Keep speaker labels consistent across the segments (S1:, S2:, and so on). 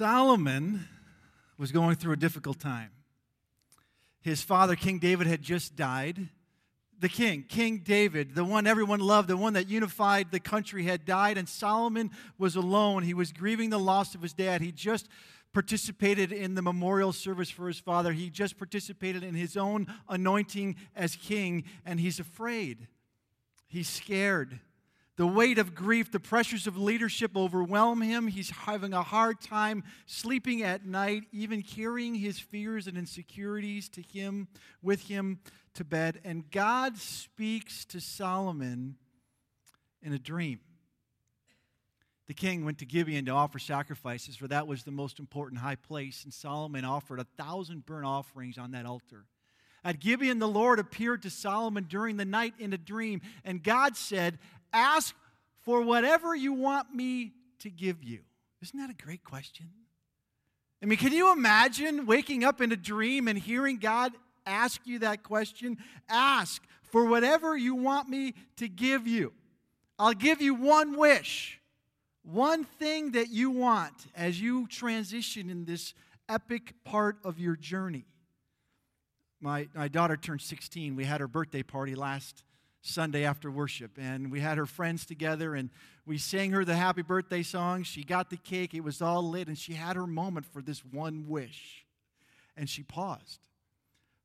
S1: Solomon was going through a difficult time. His father, King David, had just died. The king, King David, the one everyone loved, the one that unified the country, had died, and Solomon was alone. He was grieving the loss of his dad. He just participated in the memorial service for his father. He just participated in his own anointing as king, and he's afraid. He's scared. The weight of grief, the pressures of leadership overwhelm him. He's having a hard time sleeping at night, even carrying his fears and insecurities to him, with him to bed. And God speaks to Solomon in a dream. The king went to Gibeon to offer sacrifices, for that was the most important high place, and Solomon offered a thousand burnt offerings on that altar. At Gibeon, the Lord appeared to Solomon during the night in a dream, and God said, Ask for whatever you want me to give you. Isn't that a great question? I mean, can you imagine waking up in a dream and hearing God ask you that question? Ask for whatever you want me to give you. I'll give you one wish, one thing that you want as you transition in this epic part of your journey. My, my daughter turned 16. We had her birthday party last Sunday after worship. And we had her friends together and we sang her the happy birthday song. She got the cake, it was all lit, and she had her moment for this one wish. And she paused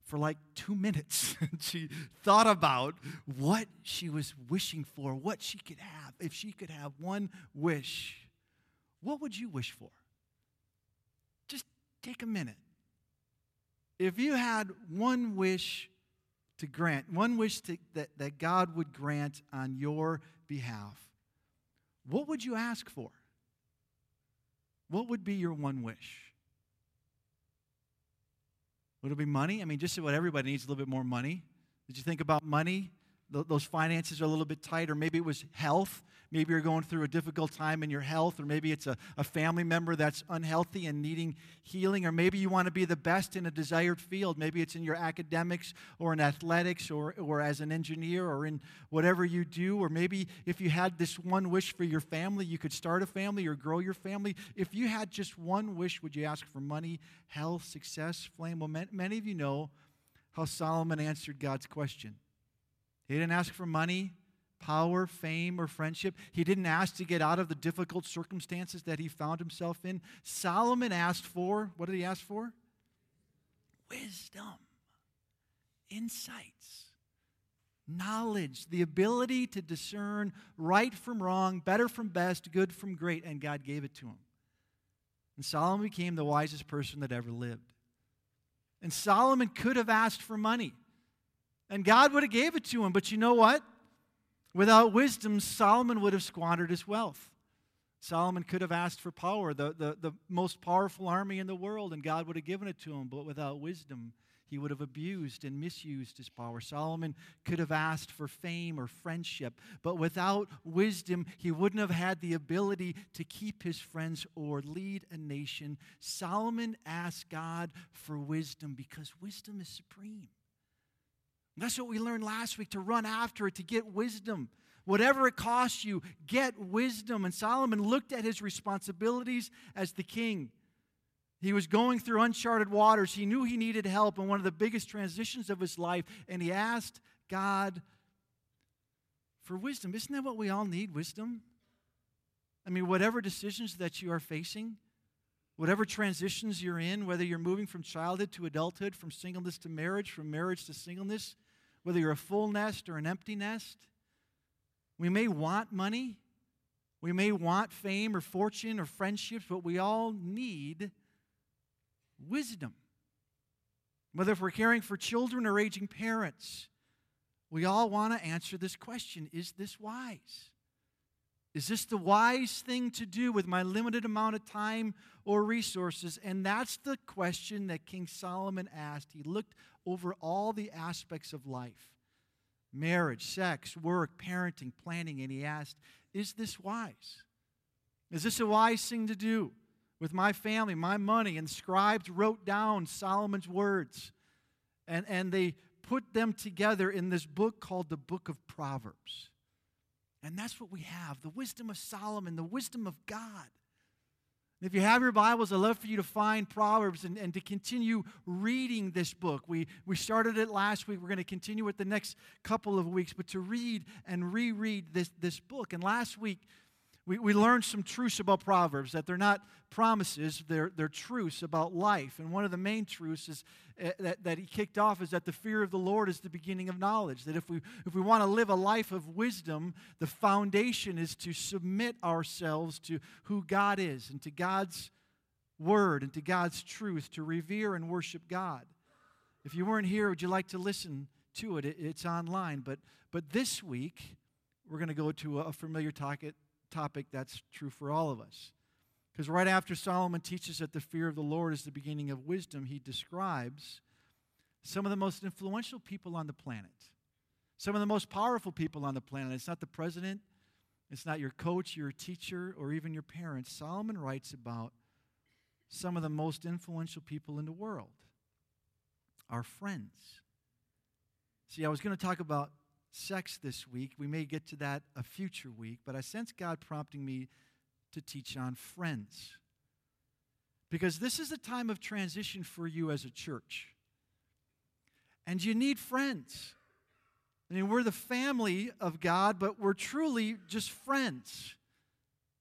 S1: for like two minutes. she thought about what she was wishing for, what she could have. If she could have one wish, what would you wish for? Just take a minute. If you had one wish to grant, one wish to, that, that God would grant on your behalf, what would you ask for? What would be your one wish? Would it be money? I mean, just what everybody needs a little bit more money. Did you think about money? Those finances are a little bit tight, or maybe it was health. Maybe you're going through a difficult time in your health, or maybe it's a, a family member that's unhealthy and needing healing, or maybe you want to be the best in a desired field. Maybe it's in your academics or in athletics or, or as an engineer or in whatever you do, or maybe if you had this one wish for your family, you could start a family or grow your family. If you had just one wish, would you ask for money, health, success, flame? Well, many of you know how Solomon answered God's question. He didn't ask for money, power, fame, or friendship. He didn't ask to get out of the difficult circumstances that he found himself in. Solomon asked for, what did he ask for? Wisdom, insights, knowledge, the ability to discern right from wrong, better from best, good from great, and God gave it to him. And Solomon became the wisest person that ever lived. And Solomon could have asked for money. And God would have gave it to him. But you know what? Without wisdom, Solomon would have squandered his wealth. Solomon could have asked for power, the, the, the most powerful army in the world, and God would have given it to him. But without wisdom, he would have abused and misused his power. Solomon could have asked for fame or friendship, but without wisdom, he wouldn't have had the ability to keep his friends or lead a nation. Solomon asked God for wisdom because wisdom is supreme. That's what we learned last week to run after it, to get wisdom. Whatever it costs you, get wisdom. And Solomon looked at his responsibilities as the king. He was going through uncharted waters. He knew he needed help in one of the biggest transitions of his life, and he asked God for wisdom. Isn't that what we all need? Wisdom? I mean, whatever decisions that you are facing, whatever transitions you're in, whether you're moving from childhood to adulthood, from singleness to marriage, from marriage to singleness, whether you're a full nest or an empty nest. We may want money, we may want fame or fortune or friendships, but we all need wisdom. Whether if we're caring for children or aging parents, we all want to answer this question Is this wise? Is this the wise thing to do with my limited amount of time or resources? And that's the question that King Solomon asked. He looked over all the aspects of life marriage, sex, work, parenting, planning, and he asked, Is this wise? Is this a wise thing to do with my family, my money? And scribes wrote down Solomon's words, and, and they put them together in this book called the Book of Proverbs. And that's what we have the wisdom of Solomon, the wisdom of God. If you have your Bibles, I'd love for you to find Proverbs and, and to continue reading this book. We, we started it last week. We're going to continue it the next couple of weeks, but to read and reread this, this book. And last week, we, we learned some truths about Proverbs that they're not promises, they're, they're truths about life. And one of the main truths is, uh, that, that he kicked off is that the fear of the Lord is the beginning of knowledge. That if we, if we want to live a life of wisdom, the foundation is to submit ourselves to who God is and to God's word and to God's truth, to revere and worship God. If you weren't here, would you like to listen to it? it it's online. But, but this week, we're going to go to a familiar topic, topic that's true for all of us. Because right after Solomon teaches that the fear of the Lord is the beginning of wisdom, he describes some of the most influential people on the planet, some of the most powerful people on the planet. It's not the president, it's not your coach, your teacher, or even your parents. Solomon writes about some of the most influential people in the world, our friends. See, I was going to talk about sex this week. We may get to that a future week, but I sense God prompting me to teach on friends. Because this is a time of transition for you as a church. And you need friends. I mean, we're the family of God, but we're truly just friends.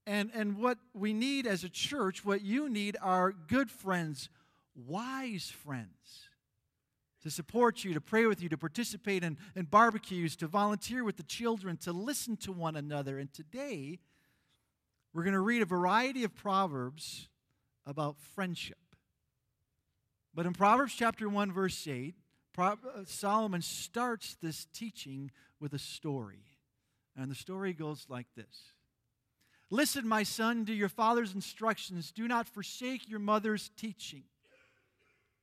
S1: And, and what we need as a church, what you need are good friends, wise friends to support you, to pray with you, to participate in, in barbecues, to volunteer with the children, to listen to one another. And today, we're going to read a variety of Proverbs about friendship. But in Proverbs chapter 1, verse 8, uh, Solomon starts this teaching with a story. And the story goes like this Listen, my son, to your father's instructions. Do not forsake your mother's teaching.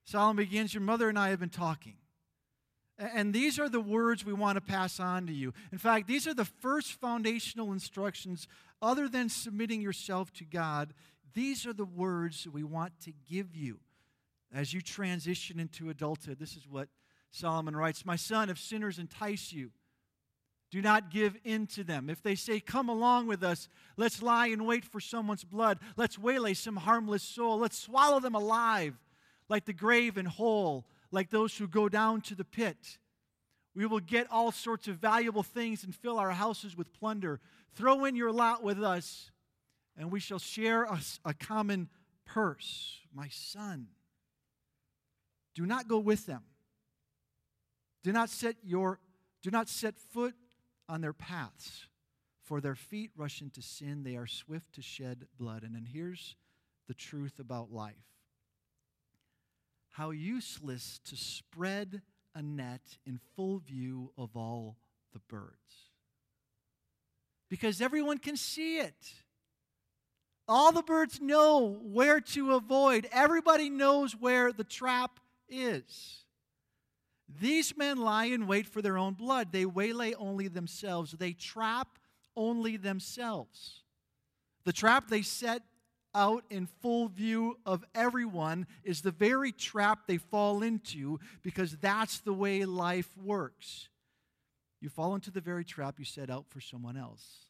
S1: Solomon begins, Your mother and I have been talking. And these are the words we want to pass on to you. In fact, these are the first foundational instructions, other than submitting yourself to God. These are the words we want to give you as you transition into adulthood. This is what Solomon writes My son, if sinners entice you, do not give in to them. If they say, Come along with us, let's lie in wait for someone's blood, let's waylay some harmless soul, let's swallow them alive like the grave and whole, like those who go down to the pit. We will get all sorts of valuable things and fill our houses with plunder. Throw in your lot with us, and we shall share a, a common purse. My son, do not go with them. Do not set your do not set foot on their paths, for their feet rush into sin. They are swift to shed blood. And then here's the truth about life how useless to spread a net in full view of all the birds. Because everyone can see it. All the birds know where to avoid. Everybody knows where the trap is. These men lie in wait for their own blood. They waylay only themselves. They trap only themselves. The trap they set out in full view of everyone is the very trap they fall into because that's the way life works. You fall into the very trap you set out for someone else.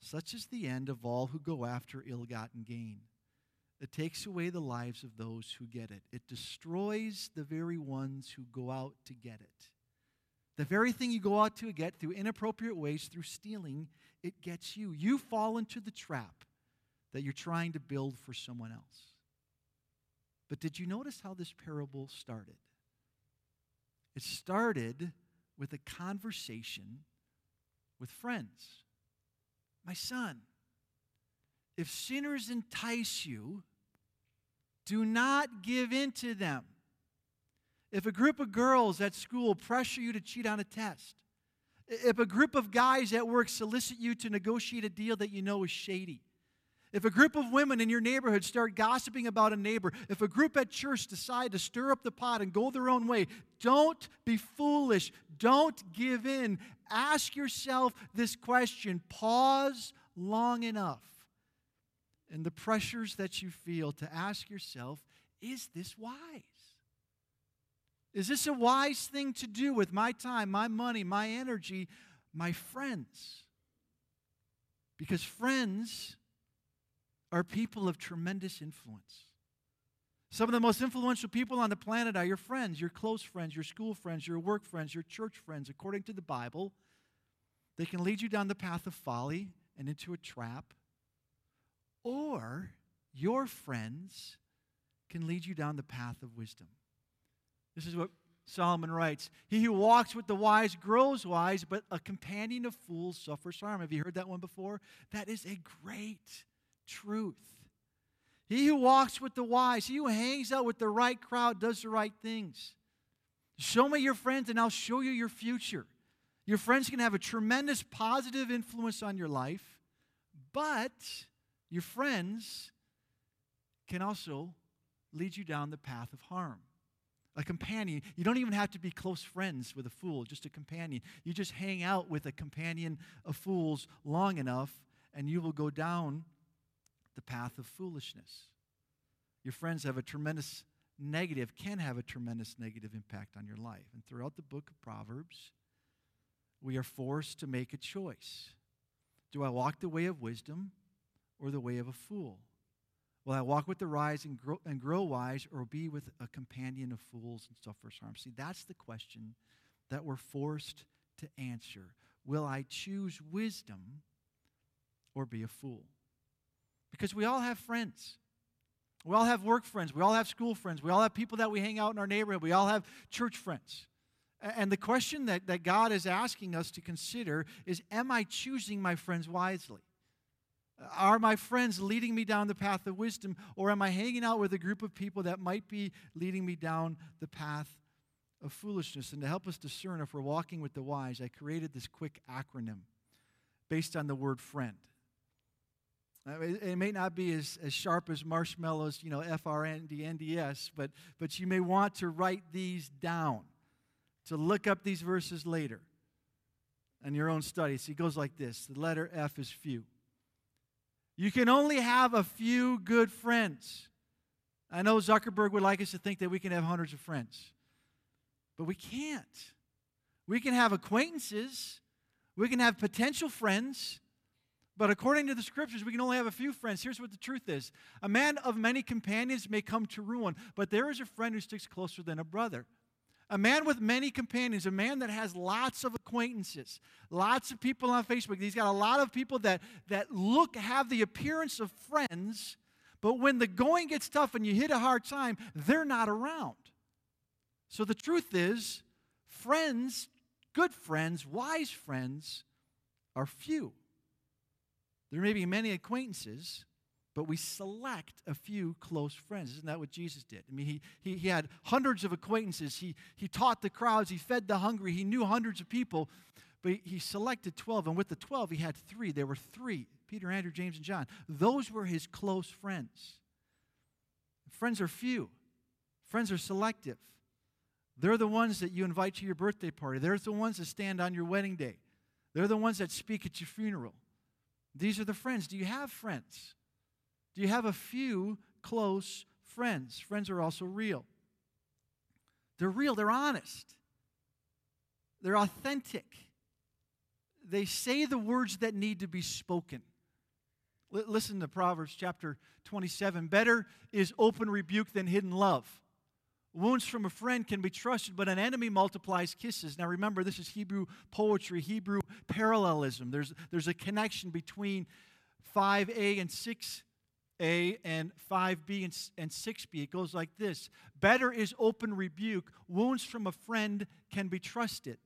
S1: Such is the end of all who go after ill gotten gain. It takes away the lives of those who get it, it destroys the very ones who go out to get it. The very thing you go out to get through inappropriate ways, through stealing, it gets you. You fall into the trap that you're trying to build for someone else. But did you notice how this parable started? It started with a conversation with friends. My son, if sinners entice you, do not give in to them. If a group of girls at school pressure you to cheat on a test, if a group of guys at work solicit you to negotiate a deal that you know is shady, if a group of women in your neighborhood start gossiping about a neighbor, if a group at church decide to stir up the pot and go their own way, don't be foolish. Don't give in. Ask yourself this question. Pause long enough in the pressures that you feel to ask yourself, is this wise? Is this a wise thing to do with my time, my money, my energy, my friends? Because friends are people of tremendous influence. Some of the most influential people on the planet are your friends, your close friends, your school friends, your work friends, your church friends. According to the Bible, they can lead you down the path of folly and into a trap, or your friends can lead you down the path of wisdom. This is what Solomon writes He who walks with the wise grows wise, but a companion of fools suffers harm. Have you heard that one before? That is a great truth. He who walks with the wise, he who hangs out with the right crowd, does the right things. Show me your friends, and I'll show you your future. Your friends can have a tremendous positive influence on your life, but your friends can also lead you down the path of harm. A companion, you don't even have to be close friends with a fool, just a companion. You just hang out with a companion of fools long enough, and you will go down the path of foolishness. Your friends have a tremendous negative, can have a tremendous negative impact on your life. And throughout the book of Proverbs, we are forced to make a choice. Do I walk the way of wisdom or the way of a fool? Will I walk with the wise and grow, and grow wise, or be with a companion of fools and suffer harm? See, that's the question that we're forced to answer. Will I choose wisdom or be a fool? Because we all have friends. We all have work friends. We all have school friends. We all have people that we hang out in our neighborhood. We all have church friends. And the question that, that God is asking us to consider is Am I choosing my friends wisely? Are my friends leading me down the path of wisdom, or am I hanging out with a group of people that might be leading me down the path of foolishness? And to help us discern if we're walking with the wise, I created this quick acronym based on the word friend. Uh, it may not be as, as sharp as marshmallows, you know, F R N D N D S, but, but you may want to write these down to look up these verses later in your own studies. It goes like this the letter F is few. You can only have a few good friends. I know Zuckerberg would like us to think that we can have hundreds of friends, but we can't. We can have acquaintances, we can have potential friends, but according to the scriptures, we can only have a few friends. Here's what the truth is A man of many companions may come to ruin, but there is a friend who sticks closer than a brother. A man with many companions, a man that has lots of acquaintances, lots of people on Facebook. He's got a lot of people that, that look, have the appearance of friends, but when the going gets tough and you hit a hard time, they're not around. So the truth is, friends, good friends, wise friends, are few. There may be many acquaintances, but we select a few close friends. Isn't that what Jesus did? I mean, he, he, he had hundreds of acquaintances. He, he taught the crowds. He fed the hungry. He knew hundreds of people, but he, he selected 12. And with the 12, he had three. There were three Peter, Andrew, James, and John. Those were his close friends. Friends are few, friends are selective. They're the ones that you invite to your birthday party, they're the ones that stand on your wedding day, they're the ones that speak at your funeral. These are the friends. Do you have friends? Do you have a few close friends? Friends are also real. They're real, they're honest, they're authentic. They say the words that need to be spoken. L- listen to Proverbs chapter 27. Better is open rebuke than hidden love. Wounds from a friend can be trusted, but an enemy multiplies kisses. Now remember, this is Hebrew poetry, Hebrew parallelism. There's, there's a connection between 5a and 6a and 5b and, and 6b. It goes like this Better is open rebuke. Wounds from a friend can be trusted.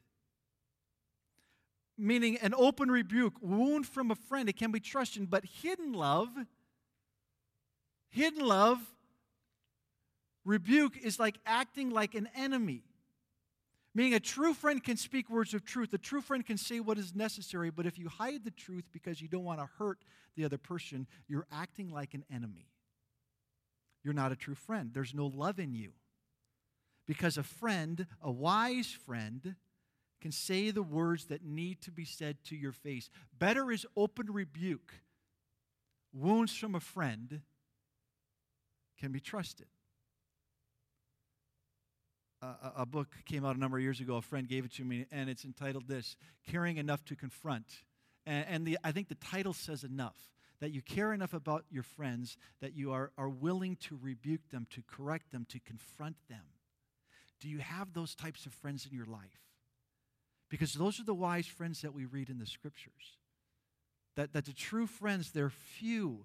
S1: Meaning, an open rebuke, wound from a friend, it can be trusted, but hidden love, hidden love Rebuke is like acting like an enemy. Meaning, a true friend can speak words of truth. A true friend can say what is necessary, but if you hide the truth because you don't want to hurt the other person, you're acting like an enemy. You're not a true friend. There's no love in you. Because a friend, a wise friend, can say the words that need to be said to your face. Better is open rebuke. Wounds from a friend can be trusted a, a, book came out a number of years ago. A friend gave it to me, and it's entitled this Caring Enough to Confront. And, and the, I think the title says enough. that you care enough about your friends that you are, are willing to rebuke them, to correct them, to confront them? Do you have those types of friends in your life? Because those are the wise friends that we read in the scriptures. That, that the true friends, they're few,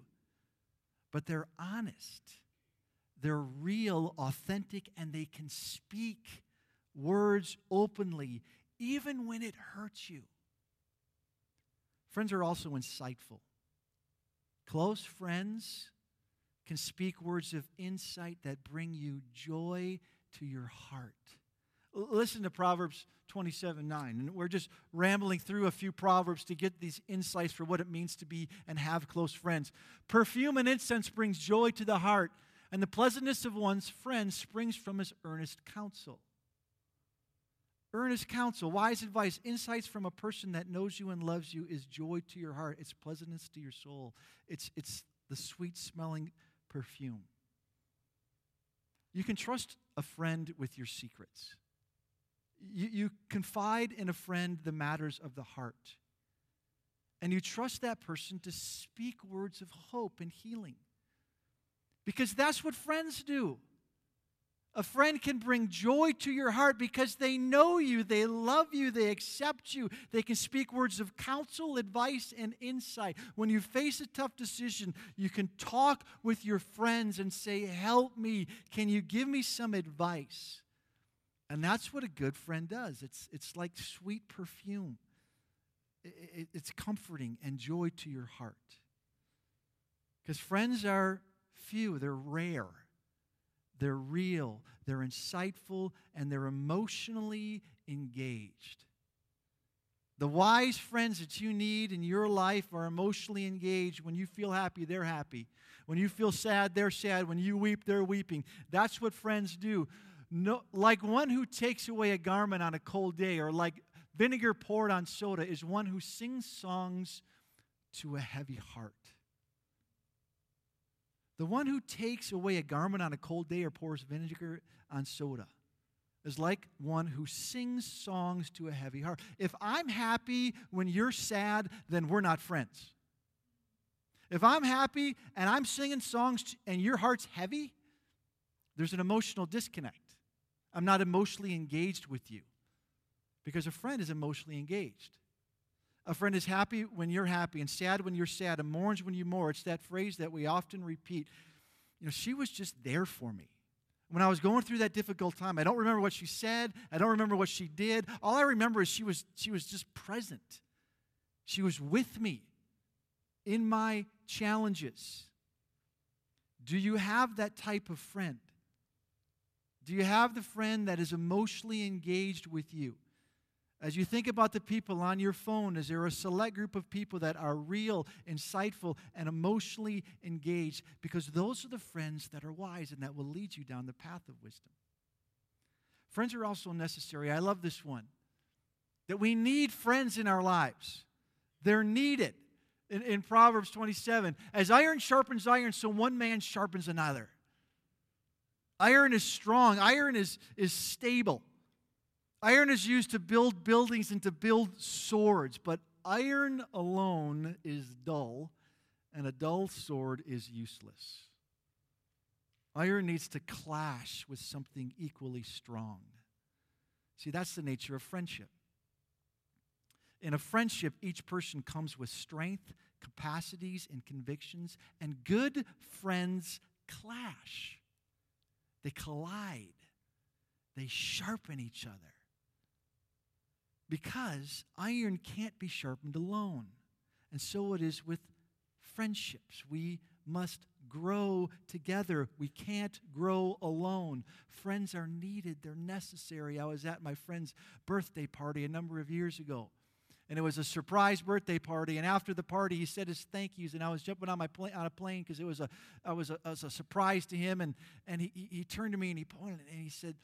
S1: but they're honest. They're real, authentic, and they can speak words openly, even when it hurts you. Friends are also insightful. Close friends can speak words of insight that bring you joy to your heart. Listen to Proverbs 27 9. And we're just rambling through a few Proverbs to get these insights for what it means to be and have close friends. Perfume and incense brings joy to the heart, and the pleasantness of one's friend springs from his earnest counsel. Earnest counsel, wise advice, insights from a person that knows you and loves you is joy to your heart. It's pleasantness to your soul. It's, it's the sweet smelling perfume. You can trust a friend with your secrets. You, you confide in a friend the matters of the heart. And you trust that person to speak words of hope and healing. Because that's what friends do. A friend can bring joy to your heart because they know you, they love you, they accept you. They can speak words of counsel, advice, and insight. When you face a tough decision, you can talk with your friends and say, Help me. Can you give me some advice? And that's what a good friend does. It's, it's like sweet perfume, it, it, it's comforting and joy to your heart. Because friends are few, they're rare. They're real, they're insightful, and they're emotionally engaged. The wise friends that you need in your life are emotionally engaged. When you feel happy, they're happy. When you feel sad, they're sad. When you weep, they're weeping. That's what friends do. No, like one who takes away a garment on a cold day, or like vinegar poured on soda, is one who sings songs to a heavy heart. The one who takes away a garment on a cold day or pours vinegar on soda is like one who sings songs to a heavy heart. If I'm happy when you're sad, then we're not friends. If I'm happy and I'm singing songs and your heart's heavy, there's an emotional disconnect. I'm not emotionally engaged with you because a friend is emotionally engaged. A friend is happy when you're happy and sad when you're sad and mourns when you mourn. It's that phrase that we often repeat. You know, she was just there for me. When I was going through that difficult time, I don't remember what she said. I don't remember what she did. All I remember is she was, she was just present. She was with me in my challenges. Do you have that type of friend? Do you have the friend that is emotionally engaged with you? As you think about the people on your phone, is there a select group of people that are real, insightful, and emotionally engaged? Because those are the friends that are wise and that will lead you down the path of wisdom. Friends are also necessary. I love this one. That we need friends in our lives. They're needed. In, in Proverbs 27, as iron sharpens iron, so one man sharpens another. Iron is strong, iron is, is stable. Iron is used to build buildings and to build swords, but iron alone is dull, and a dull sword is useless. Iron needs to clash with something equally strong. See, that's the nature of friendship. In a friendship, each person comes with strength, capacities, and convictions, and good friends clash. They collide, they sharpen each other because iron can't be sharpened alone. And so it is with friendships. We must grow together. We can't grow alone. Friends are needed, they're necessary. I was at my friend's birthday party a number of years ago. And it was a surprise birthday party. And after the party, he said his thank yous. And I was jumping on my on a plane because it was a, I was a, was a surprise to him. And, and he, he turned to me and he pointed and he said,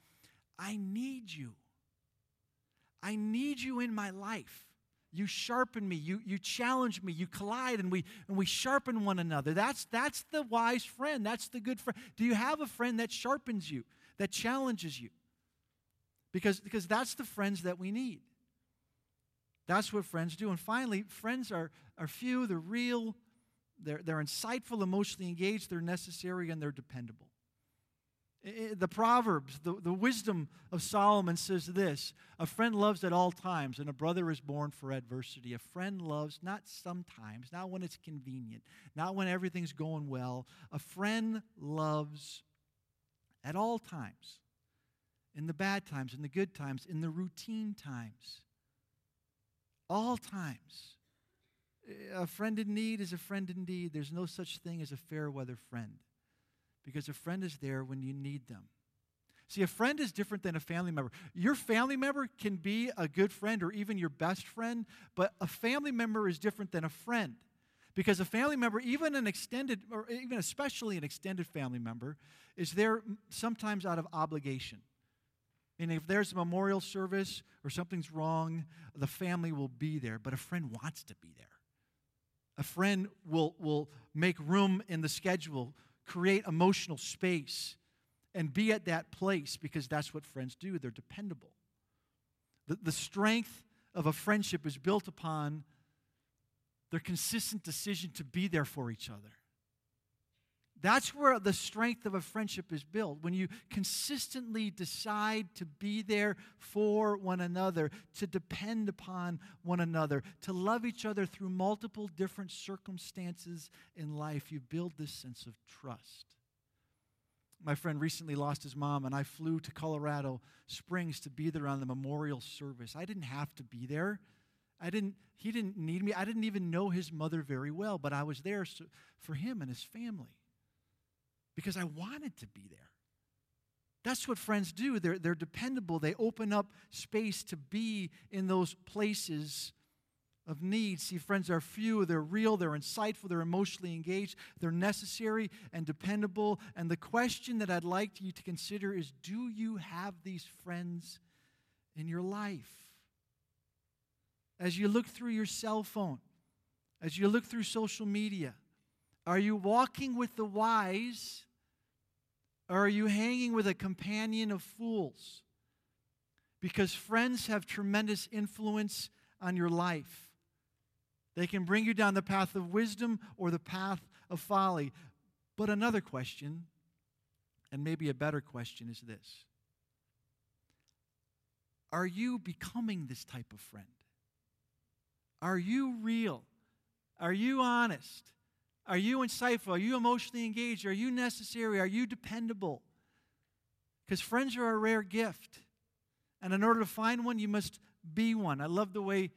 S1: I need you. I need you in my life. You sharpen me, you, you challenge me, you collide, and we, and we sharpen one another. That's, that's the wise friend. That's the good friend. Do you have a friend that sharpens you, that challenges you? Because, because that's the friends that we need. That's what friends do. And finally, friends are, are few, they're real, They're, they're insightful, emotionally engaged, they're necessary, and they're dependable. The Proverbs, the, the wisdom of Solomon says this A friend loves at all times, and a brother is born for adversity. A friend loves not sometimes, not when it's convenient, not when everything's going well. A friend loves at all times, in the bad times, in the good times, in the routine times. All times. A friend in need is a friend indeed. There's no such thing as a fair weather friend because a friend is there when you need them. See, a friend is different than a family member. Your family member can be a good friend or even your best friend, but a family member is different than a friend. Because a family member, even an extended, or even especially an extended family member, is there sometimes out of obligation. And if there's a memorial service or something's wrong, the family will be there, but a friend wants to be there. A friend will, will make room in the schedule create emotional space and be at that place because that's what friends do. They're dependable. The, the strength of a friendship is built upon their consistent decision to be there for each other. That's where the strength of a friendship is built. When you consistently decide to be there for one another, to depend upon one another, to love each other through multiple different circumstances in life, you build this sense of trust. My friend recently lost his mom, and I flew to Colorado Springs to be there on the memorial service. I didn't have to be there. I didn't, he didn't need me. I didn't even know his mother very well, but I was there for him and his family because I wanted to be there. That's what friends do. They're, they're dependable. They open up space to be in those places of need. See, friends are few, they're real, they're insightful, they're emotionally engaged, they're necessary and dependable. And the question that I'd like you to consider is do you have these friends in your life? As you look through your cell phone, as you look through social media, are you walking with the wise or are you hanging with a companion of fools? Because friends have tremendous influence on your life. They can bring you down the path of wisdom or the path of folly. But another question, and maybe a better question, is this Are you becoming this type of friend? Are you real? Are you honest? Are you insightful? Are you emotionally engaged? Are you necessary? Are you dependable? Because friends are a rare gift. And in order to find one, you must be one. I love the way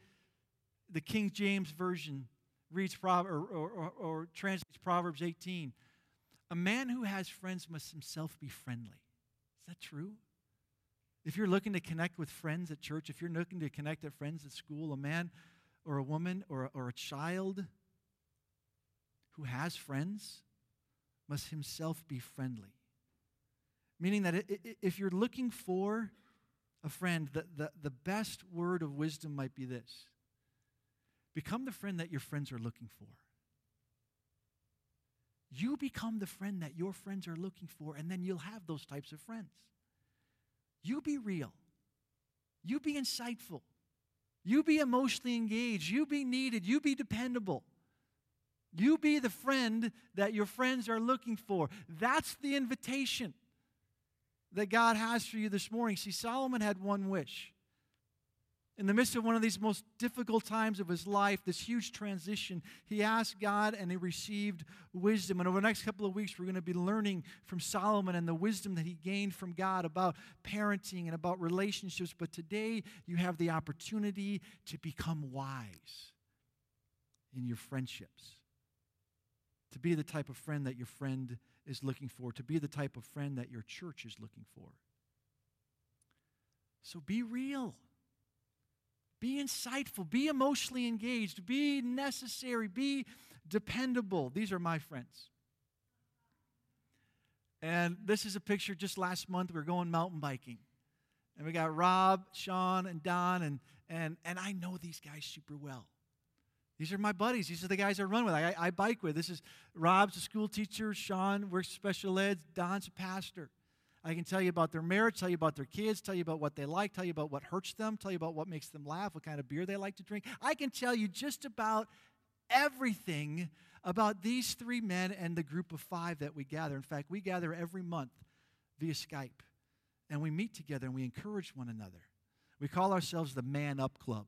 S1: the King James Version reads or, or, or, or translates Proverbs 18. A man who has friends must himself be friendly. Is that true? If you're looking to connect with friends at church, if you're looking to connect with friends at school, a man or a woman or, or a child who has friends must himself be friendly. Meaning that if you're looking for a friend, the, the, the best word of wisdom might be this become the friend that your friends are looking for. You become the friend that your friends are looking for, and then you'll have those types of friends. You be real. You be insightful. You be emotionally engaged. You be needed. You be dependable. You be the friend that your friends are looking for. That's the invitation that God has for you this morning. See, Solomon had one wish. In the midst of one of these most difficult times of his life, this huge transition, he asked God and he received wisdom. And over the next couple of weeks, we're going to be learning from Solomon and the wisdom that he gained from God about parenting and about relationships. But today, you have the opportunity to become wise in your friendships to be the type of friend that your friend is looking for, to be the type of friend that your church is looking for. So be real. Be insightful. Be emotionally engaged. Be necessary. Be dependable. These are my friends. And this is a picture just last month. We were going mountain biking. And we got Rob, Sean, and Don. And, and, and I know these guys super well. These are my buddies. These are the guys I run with. I, I bike with. This is Rob's a school teacher. Sean works special ed. Don's a pastor. I can tell you about their marriage, tell you about their kids, tell you about what they like, tell you about what hurts them, tell you about what makes them laugh, what kind of beer they like to drink. I can tell you just about everything about these three men and the group of five that we gather. In fact, we gather every month via Skype, and we meet together and we encourage one another. We call ourselves the Man Up Club.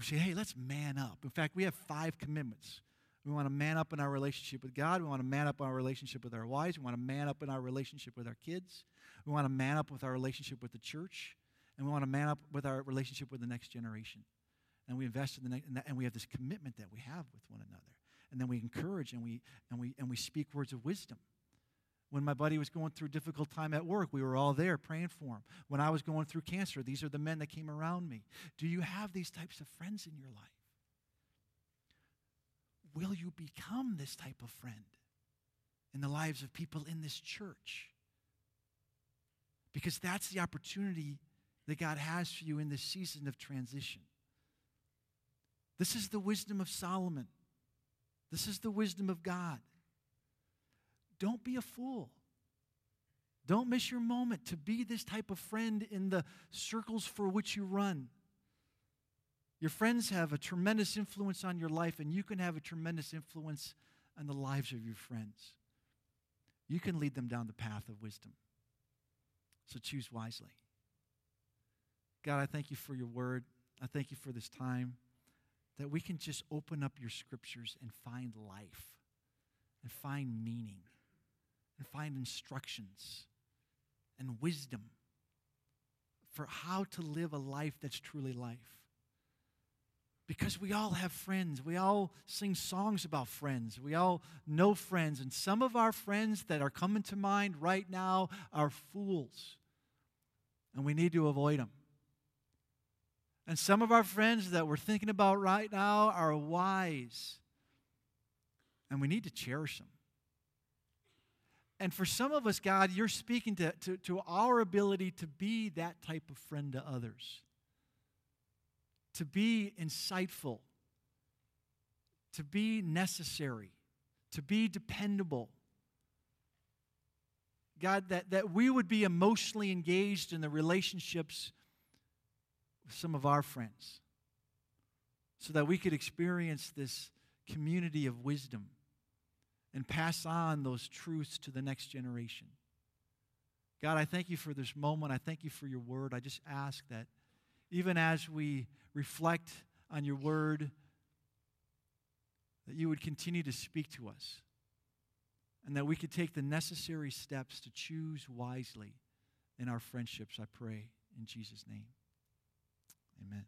S1: We say, hey, let's man up. In fact, we have five commitments. We want to man up in our relationship with God. We want to man up in our relationship with our wives. We want to man up in our relationship with our kids. We want to man up with our relationship with the church. And we want to man up with our relationship with the next generation. And we invest in the next, and we have this commitment that we have with one another. And then we encourage and we, and we, and we speak words of wisdom. When my buddy was going through a difficult time at work, we were all there praying for him. When I was going through cancer, these are the men that came around me. Do you have these types of friends in your life? Will you become this type of friend in the lives of people in this church? Because that's the opportunity that God has for you in this season of transition. This is the wisdom of Solomon. This is the wisdom of God. Don't be a fool. Don't miss your moment to be this type of friend in the circles for which you run. Your friends have a tremendous influence on your life, and you can have a tremendous influence on the lives of your friends. You can lead them down the path of wisdom. So choose wisely. God, I thank you for your word. I thank you for this time that we can just open up your scriptures and find life and find meaning and find instructions and wisdom for how to live a life that's truly life. Because we all have friends. We all sing songs about friends. We all know friends. And some of our friends that are coming to mind right now are fools. And we need to avoid them. And some of our friends that we're thinking about right now are wise. And we need to cherish them. And for some of us, God, you're speaking to, to, to our ability to be that type of friend to others, to be insightful, to be necessary, to be dependable. God, that, that we would be emotionally engaged in the relationships with some of our friends so that we could experience this community of wisdom and pass on those truths to the next generation. God, I thank you for this moment. I thank you for your word. I just ask that even as we reflect on your word, that you would continue to speak to us and that we could take the necessary steps to choose wisely in our friendships, I pray, in Jesus' name. Amen.